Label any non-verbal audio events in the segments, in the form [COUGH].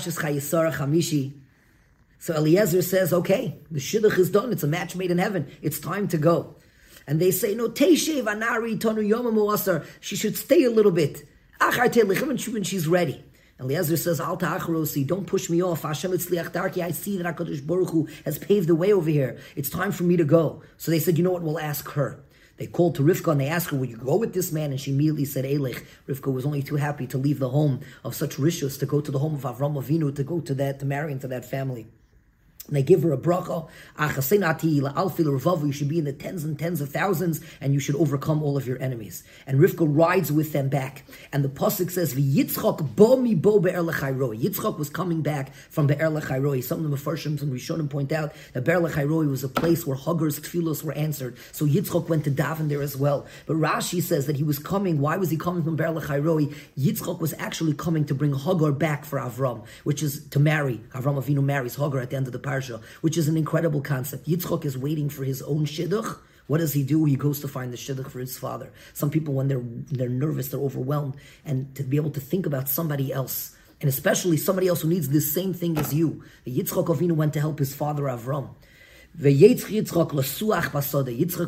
Parshas Chayei Sarah Chamishi. So Eliezer says, okay, the shidduch is done. It's a match made in heaven. It's time to go. And they say, no, Teishev Anari Tonu Yomam She should stay a little bit. When she's ready. Eliezer says, Al ta'achrosi, don't push me off. Hashem etzliach darki, I see that HaKadosh Baruch Hu has paved the way over here. It's time for me to go. So they said, you know what, we'll ask her. They called to Rivka and they asked her, Will you go with this man? And she immediately said, Elich. Rivka was only too happy to leave the home of such rishus, to go to the home of Avram Avinu, to go to that, to marry into that family. They give her a bracha. You should be in the tens and tens of thousands, and you should overcome all of your enemies. And Rivka rides with them back. And the pasuk says, "V'yitzchak bo mi bo be'er Yitzchak was coming back from be'er lechayroi. Some of the Mefarshim and Rishonim point out that be'er lechayroi was a place where Hagar's tefillos were answered. So Yitzchak went to daven there as well. But Rashi says that he was coming. Why was he coming from be'er lechayroi? Yitzchak was actually coming to bring Hagar back for Avram, which is to marry. Avram Avinu marries Hagar at the end of the parsha parsha, which is an incredible concept. Yitzchok is waiting for his own shidduch. What does he do? He goes to find the shidduch for his father. Some people, when they're they're nervous, they're overwhelmed, and to be able to think about somebody else, and especially somebody else who needs the same thing as you. Yitzchok Avinu went to help his father Avram. Yitzchok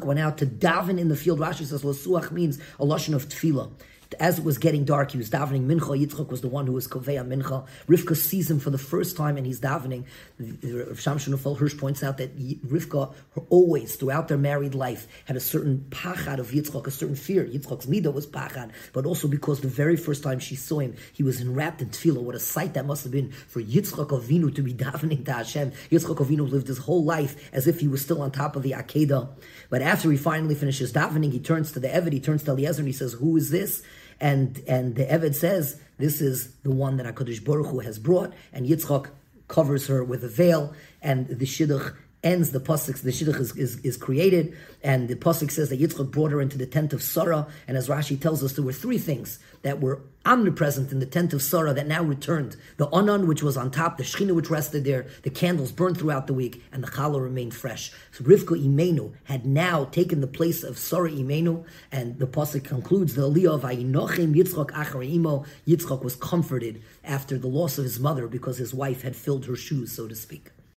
went out to daven in the field. Rashi says lasuach means a lashon of tefillah as it was getting dark, he was davening mincha. Yitzchak was the one who was koveya mincha. Rivka sees him for the first time and he's davening. Shimshon Hirsch points out that Rivka always, throughout their married life, had a certain pachad of Yitzchak, a certain fear. Yitzchak's midah was pachad, but also because the very first time she saw him, he was enwrapped in tefillah. What a sight that must have been for Yitzchak Avinu to be [LAUGHS] davening to Hashem. Yitzchak Avinu lived his whole life as if he was still on top of the Akedah. But after he finally finishes davening, he turns to the Eved, he turns to Eliezer, and he says, Who is this? And and the Eved says this is the one that Hakadosh Baruch Hu has brought, and Yitzchak covers her with a veil, and the shidduch ends the pasuk. The shidduch is, is, is, created, and the pasuk says that Yitzchak brought her into the tent of Sarah. And as Rashi tells us, there were three things that were omnipresent in the tent of Sarah that now returned. The Anan, which was on top, the Shechina, which rested there, the candles burned throughout the week, and the challah remained fresh. So Rivka Imenu had now taken the place of Sarah Imenu, and the Pasuk concludes the Aliyah of Ayinochim Yitzchak Achar Imo. Yitzchak was comforted after the loss of his mother because his wife had filled her shoes, so to speak.